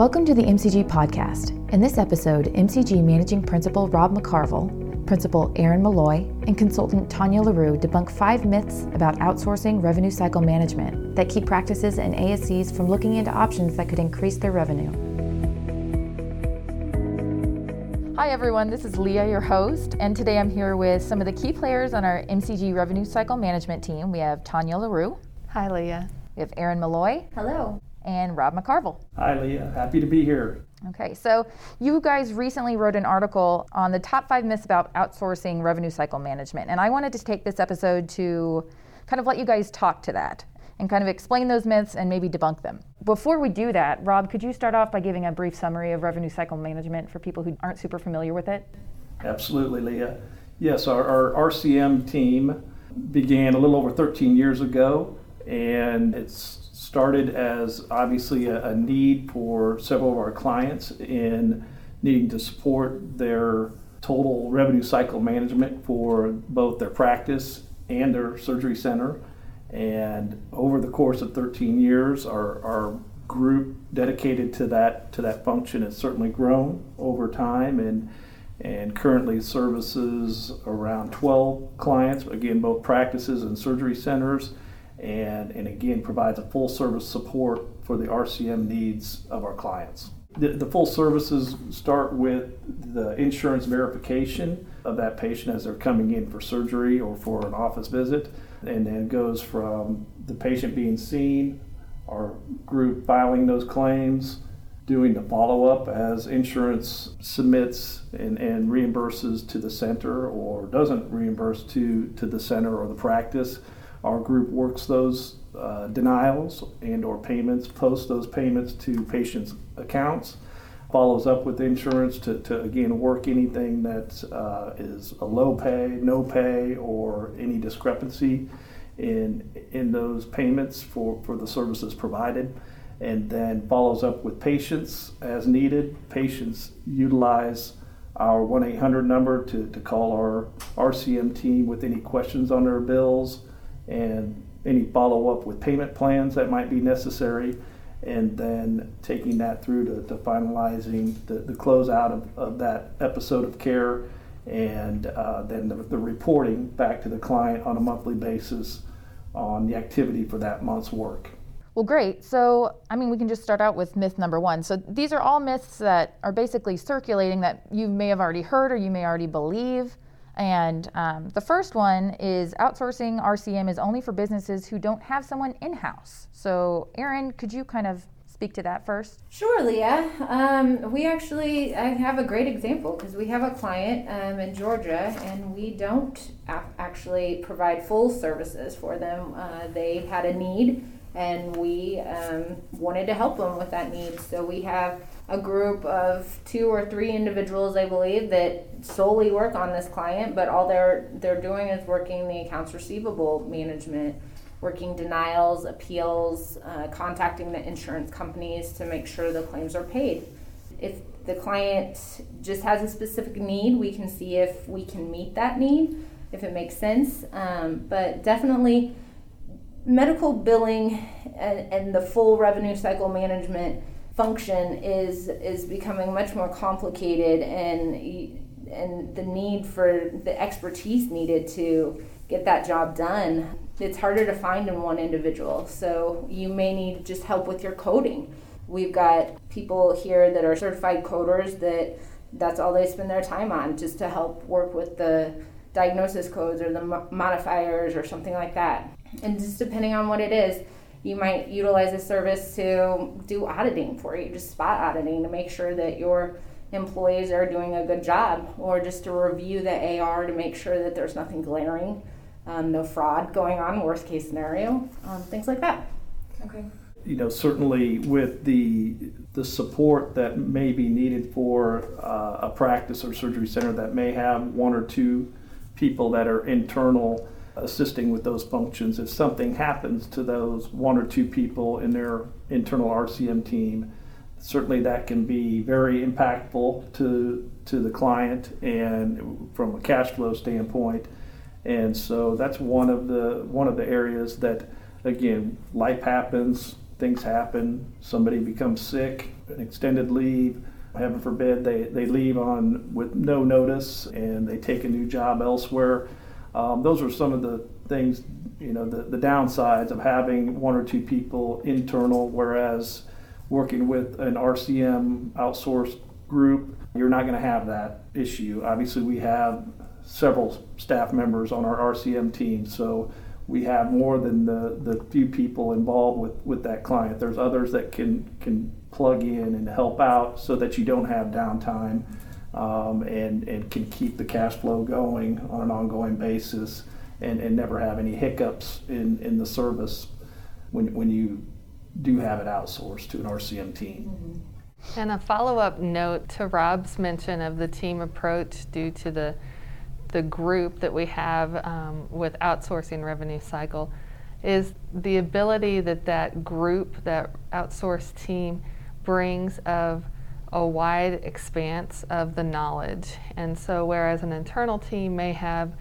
Welcome to the MCG podcast. In this episode, MCG Managing Principal Rob McCarville, Principal Aaron Malloy, and consultant Tanya LaRue debunk five myths about outsourcing revenue cycle management that keep practices and ASCs from looking into options that could increase their revenue. Hi, everyone. This is Leah, your host, and today I'm here with some of the key players on our MCG revenue cycle management team. We have Tanya LaRue. Hi, Leah. We have Aaron Malloy. Hello and Rob McCarville. Hi, Leah. Happy to be here. Okay, so you guys recently wrote an article on the top five myths about outsourcing revenue cycle management. And I wanted to take this episode to kind of let you guys talk to that and kind of explain those myths and maybe debunk them. Before we do that, Rob, could you start off by giving a brief summary of revenue cycle management for people who aren't super familiar with it? Absolutely, Leah. Yes, our, our RCM team began a little over 13 years ago, and it's started as obviously a, a, need for several of our clients in needing to support their total revenue cycle management for both their practice and their surgery center. And over the course of 13 years, our, our group dedicated to that to that function has certainly grown over time and and currently services around 12 clients, again, both practices and surgery centers and, and again provides a full service support for the RCM needs of our clients. The, the full services start with the insurance verification of that patient as they're coming in for surgery or for an office visit, and then goes from the patient being seen, our group filing those claims, doing the follow up as insurance submits and, and reimburses to the center or doesn't reimburse to, to the center or the practice our group works those uh, denials and or payments, posts those payments to patients' accounts, follows up with insurance to, to again work anything that uh, is a low pay, no pay, or any discrepancy in in those payments for, for the services provided, and then follows up with patients as needed. Patients utilize our 1 800 number to, to call our RCM team with any questions on their bills and any follow up with payment plans that might be necessary, and then taking that through to, to finalizing the, the closeout of, of that episode of care, and uh, then the, the reporting back to the client on a monthly basis on the activity for that month's work. Well, great. So, I mean, we can just start out with myth number one. So, these are all myths that are basically circulating that you may have already heard or you may already believe. And um, the first one is outsourcing RCM is only for businesses who don't have someone in house. So, Aaron, could you kind of speak to that first? Sure, Leah. Um, we actually I have a great example because we have a client um, in Georgia and we don't actually provide full services for them. Uh, they had a need and we um, wanted to help them with that need. So we have a group of two or three individuals, I believe, that solely work on this client, but all they're they're doing is working the accounts receivable management, working denials, appeals, uh, contacting the insurance companies to make sure the claims are paid. If the client just has a specific need, we can see if we can meet that need, if it makes sense. Um, but definitely, medical billing and, and the full revenue cycle management function is is becoming much more complicated and and the need for the expertise needed to get that job done it's harder to find in one individual. So you may need just help with your coding. We've got people here that are certified coders that that's all they spend their time on just to help work with the diagnosis codes or the modifiers or something like that. And just depending on what it is you might utilize a service to do auditing for you, just spot auditing to make sure that your employees are doing a good job, or just to review the AR to make sure that there's nothing glaring, um, no fraud going on, worst case scenario, um, things like that. Okay. You know, certainly with the the support that may be needed for uh, a practice or surgery center that may have one or two people that are internal assisting with those functions. If something happens to those one or two people in their internal RCM team, certainly that can be very impactful to to the client and from a cash flow standpoint. And so that's one of the one of the areas that again life happens, things happen. Somebody becomes sick, an extended leave, heaven forbid, they, they leave on with no notice and they take a new job elsewhere. Um, those are some of the things, you know, the, the downsides of having one or two people internal, whereas working with an RCM outsourced group, you're not going to have that issue. Obviously, we have several staff members on our RCM team, so we have more than the, the few people involved with, with that client. There's others that can can plug in and help out so that you don't have downtime um, and, and can keep the cash flow going on an ongoing basis and, and never have any hiccups in, in the service when, when you do have it outsourced to an RCM team. Mm-hmm. And a follow up note to Rob's mention of the team approach due to the the group that we have um, with outsourcing revenue cycle is the ability that that group, that outsourced team, brings of a wide expanse of the knowledge. And so, whereas an internal team may have,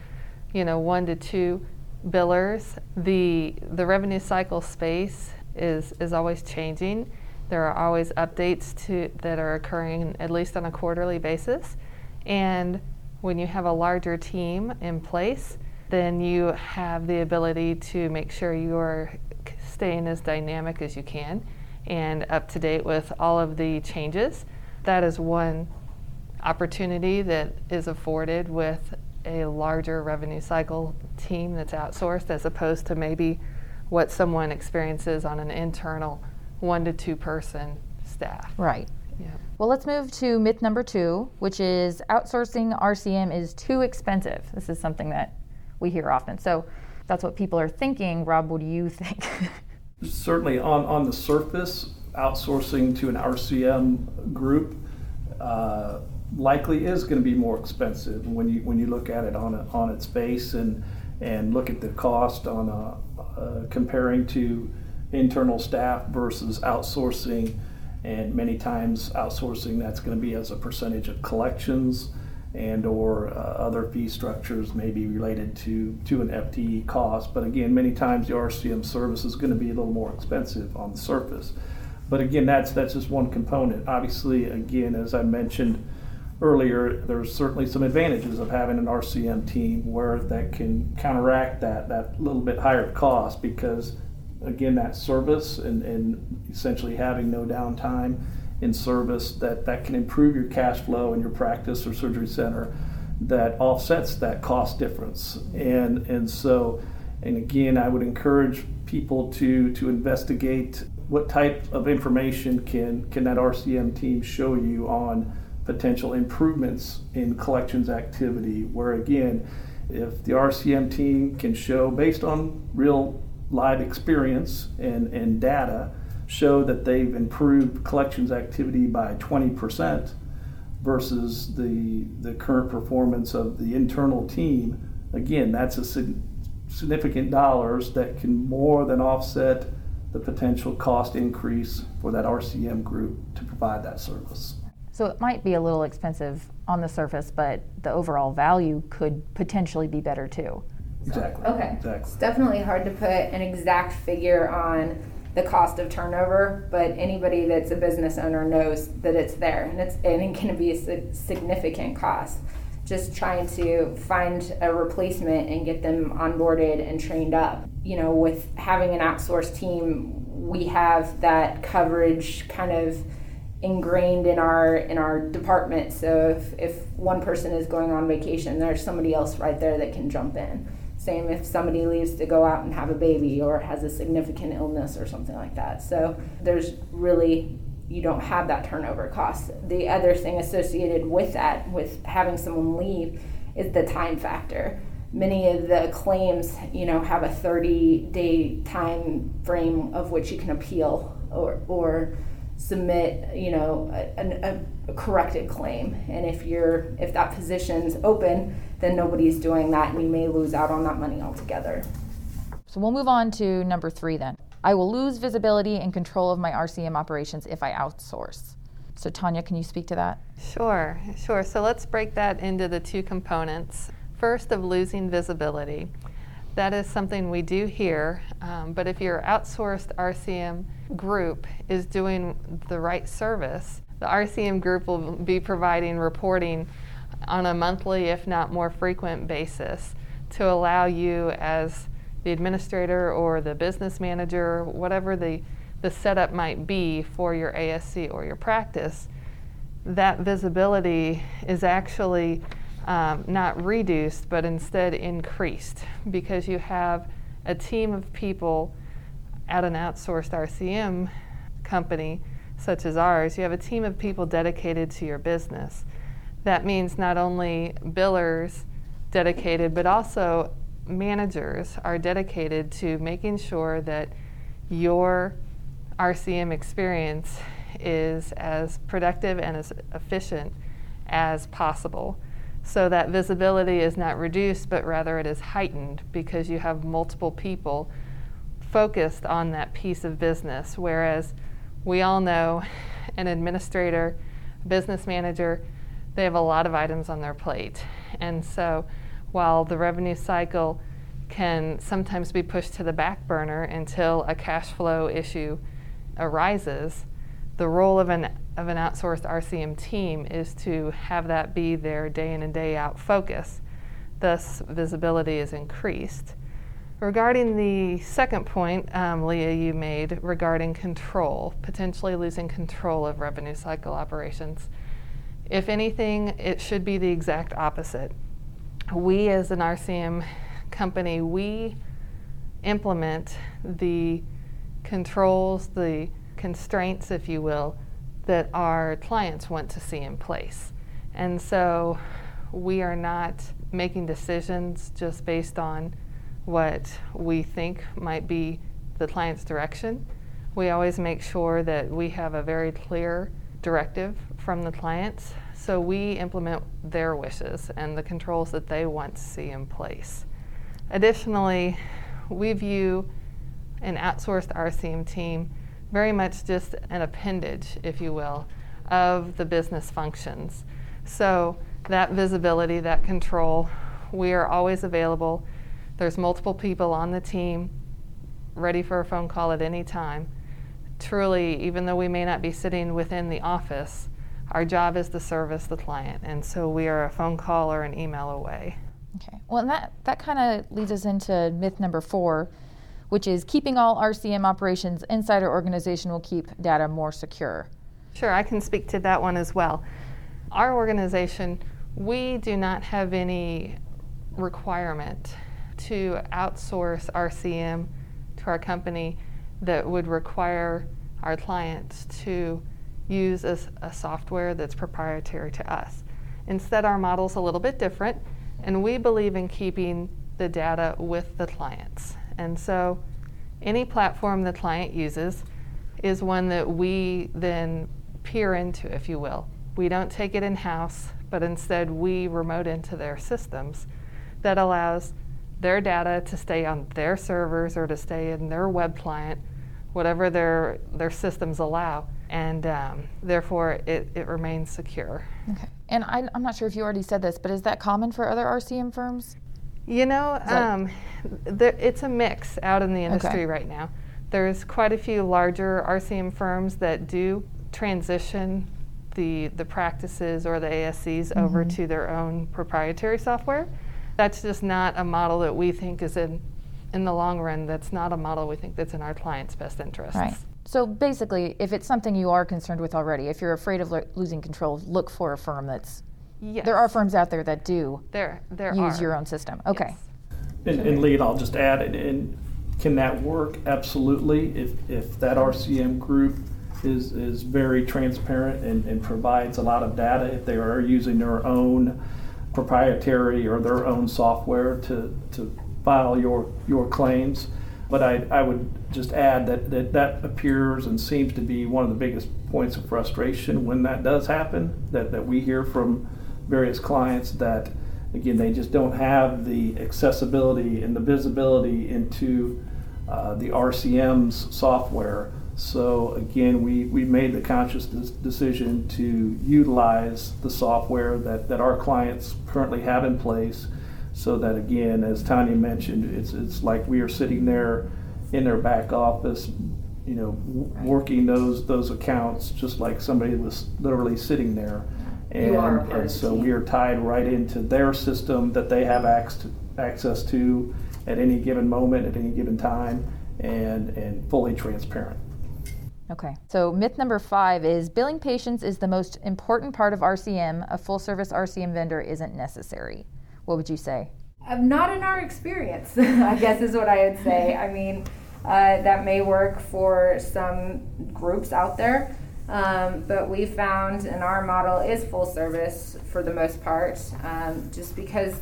you know, one to two billers, the the revenue cycle space is is always changing. There are always updates to that are occurring at least on a quarterly basis, and when you have a larger team in place, then you have the ability to make sure you are staying as dynamic as you can and up to date with all of the changes. That is one opportunity that is afforded with a larger revenue cycle team that's outsourced as opposed to maybe what someone experiences on an internal one to two person staff. Right. Yeah. Well, let's move to myth number two, which is outsourcing RCM is too expensive. This is something that we hear often. So that's what people are thinking. Rob, what do you think? certainly on, on the surface, outsourcing to an RCM group uh, likely is going to be more expensive when you when you look at it on a, on its base and and look at the cost on a, uh, comparing to internal staff versus outsourcing and many times outsourcing that's going to be as a percentage of collections and or uh, other fee structures may be related to, to an FTE cost. But again, many times the RCM service is going to be a little more expensive on the surface. But again, that's that's just one component. Obviously, again, as I mentioned earlier, there's certainly some advantages of having an RCM team where that can counteract that that little bit higher cost because again, that service and, and essentially having no downtime in service that, that can improve your cash flow in your practice or surgery center that offsets that cost difference. And, and so, and again, I would encourage people to, to investigate what type of information can, can that RCM team show you on potential improvements in collections activity, where again, if the RCM team can show based on real live experience and, and data show that they've improved collections activity by 20% versus the, the current performance of the internal team, again, that's a significant dollars that can more than offset the potential cost increase for that RCM group to provide that service. So it might be a little expensive on the surface, but the overall value could potentially be better too. Exactly. Okay. Exactly. It's definitely hard to put an exact figure on the cost of turnover, but anybody that's a business owner knows that it's there and it's and it can be a significant cost. Just trying to find a replacement and get them onboarded and trained up. You know, with having an outsourced team, we have that coverage kind of ingrained in our in our department. So if, if one person is going on vacation, there's somebody else right there that can jump in. Same if somebody leaves to go out and have a baby or has a significant illness or something like that. So there's really you don't have that turnover cost. The other thing associated with that, with having someone leave, is the time factor. Many of the claims, you know, have a 30 day time frame of which you can appeal or, or submit, you know, a, a, a corrected claim. And if you're if that position's open, then nobody's doing that, and you may lose out on that money altogether. So we'll move on to number three then. I will lose visibility and control of my RCM operations if I outsource. So, Tanya, can you speak to that? Sure, sure. So, let's break that into the two components. First, of losing visibility. that is something we do here. Um, but if your outsourced RCM group is doing the right service, the RCM group will be providing reporting on a monthly, if not more frequent basis to allow you as the administrator or the business manager, whatever the, the setup might be for your ASC or your practice, that visibility is actually um, not reduced, but instead increased because you have a team of people at an outsourced RCM company such as ours, you have a team of people dedicated to your business. That means not only billers dedicated, but also managers are dedicated to making sure that your RCM experience is as productive and as efficient as possible. So that visibility is not reduced, but rather it is heightened because you have multiple people focused on that piece of business. Whereas we all know an administrator, business manager, they have a lot of items on their plate. And so while the revenue cycle can sometimes be pushed to the back burner until a cash flow issue arises, the role of an of an outsourced RCM team is to have that be their day in and day out focus. Thus, visibility is increased. Regarding the second point, um, Leah, you made regarding control, potentially losing control of revenue cycle operations. If anything, it should be the exact opposite. We, as an RCM company, we implement the controls, the constraints, if you will, that our clients want to see in place. And so we are not making decisions just based on what we think might be the client's direction. We always make sure that we have a very clear directive from the clients, so we implement their wishes and the controls that they want to see in place. Additionally, we view an outsourced RCM team very much just an appendage, if you will, of the business functions. So that visibility, that control, we are always available there's multiple people on the team ready for a phone call at any time. Truly, even though we may not be sitting within the office, our job is to service the client. And so we are a phone call or an email away. Okay. Well, that, that kind of leads us into myth number four, which is keeping all RCM operations inside our organization will keep data more secure. Sure, I can speak to that one as well. Our organization, we do not have any requirement to outsource RCM to our company that would require our clients to use a, a software that's proprietary to us. Instead, our model's a little bit different, and we believe in keeping the data with the clients. And so, any platform the client uses is one that we then peer into, if you will. We don't take it in house, but instead we remote into their systems that allows their data to stay on their servers or to stay in their web client, whatever their, their systems allow. And um, therefore, it, it remains secure. Okay. And I, am not sure if you already said this, but is that common for other RCM firms? You know, um, there, it's a mix out in the industry okay. right now. There's quite a few larger RCM firms that do transition the, the practices or the ASCs mm-hmm. over to their own proprietary software that's just not a model that we think is in in the long run that's not a model we think that's in our clients best interests right so basically if it's something you are concerned with already if you're afraid of lo- losing control look for a firm that's yes. there are firms out there that do there there use are. your own system okay yes. and, and lead i'll just add it and can that work absolutely if if that rcm group is is very transparent and, and provides a lot of data if they are using their own proprietary or their own software to, to file your, your claims. But I, I would just add that, that that appears and seems to be one of the biggest points of frustration when that does happen, that, that we hear from various clients that, again, they just don't have the accessibility and the visibility into uh, the RCM's software so again, we, we made the conscious decision to utilize the software that, that our clients currently have in place so that again, as Tanya mentioned, it's, it's like we are sitting there in their back office, you know, w- working those, those accounts just like somebody was literally sitting there. And, You are part and of so team. we are tied right into their system that they have access to, access to at any given moment, at any given time, and, and fully transparent. Okay. So myth number five is billing patients is the most important part of RCM. A full service RCM vendor isn't necessary. What would you say? Um, not in our experience, I guess is what I would say. I mean, uh, that may work for some groups out there, um, but we found, and our model is full service for the most part, um, just because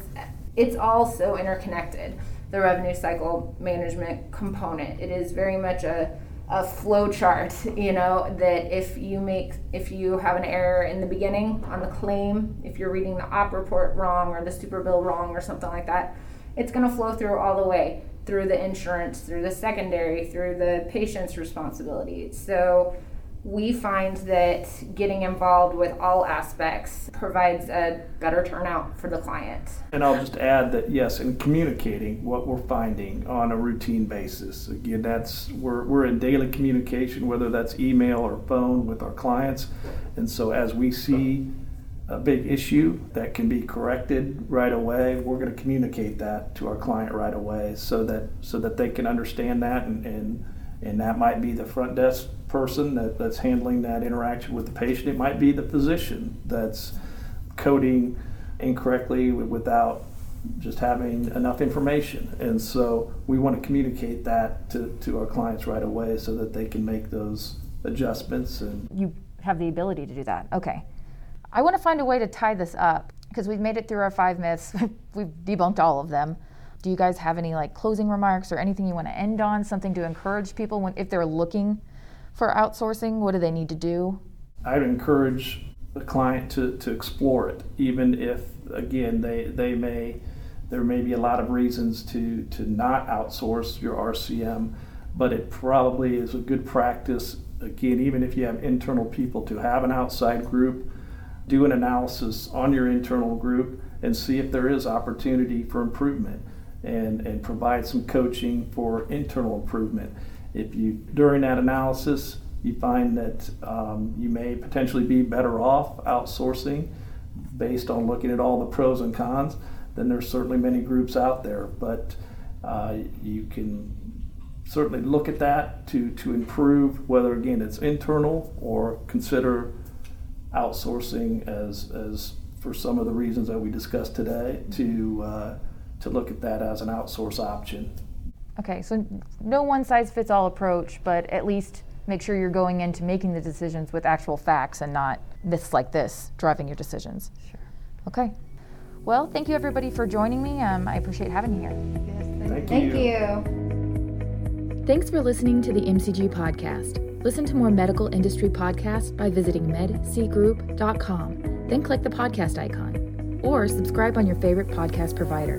it's all so interconnected. The revenue cycle management component, it is very much a a flow chart you know that if you make if you have an error in the beginning on the claim if you're reading the op report wrong or the super bill wrong or something like that it's going to flow through all the way through the insurance through the secondary through the patient's responsibility so we find that getting involved with all aspects provides a better turnout for the client And I'll just add that yes, in communicating what we're finding on a routine basis. Again, that's we're, we're in daily communication, whether that's email or phone with our clients. And so as we see a big issue that can be corrected right away, we're going to communicate that to our client right away so that so that they can understand that and and, and that might be the front desk person that, that's handling that interaction with the patient. It might be the physician that's coding incorrectly without just having enough information. And so we want to communicate that to, to our clients right away so that they can make those adjustments and You have the ability to do that. Okay. I want to find a way to tie this up because we've made it through our five myths. we've debunked all of them. Do you guys have any like closing remarks or anything you want to end on? Something to encourage people when if they're looking for outsourcing, what do they need to do? I'd encourage the client to, to explore it, even if, again, they, they may, there may be a lot of reasons to, to not outsource your RCM, but it probably is a good practice, again, even if you have internal people, to have an outside group, do an analysis on your internal group, and see if there is opportunity for improvement, and, and provide some coaching for internal improvement. If you, during that analysis, you find that um, you may potentially be better off outsourcing based on looking at all the pros and cons, then there's certainly many groups out there. But uh, you can certainly look at that to, to improve whether, again, it's internal or consider outsourcing as, as for some of the reasons that we discussed today to, uh, to look at that as an outsource option. Okay, so no one size fits all approach, but at least make sure you're going into making the decisions with actual facts and not myths like this driving your decisions. Sure. Okay. Well, thank you everybody for joining me. Um, I appreciate having you here. Yes, Thank, thank you Thanks for listening to the MCG podcast. Listen to more medical industry podcasts by visiting medcgroup.com, then click the podcast icon, or subscribe on your favorite podcast provider.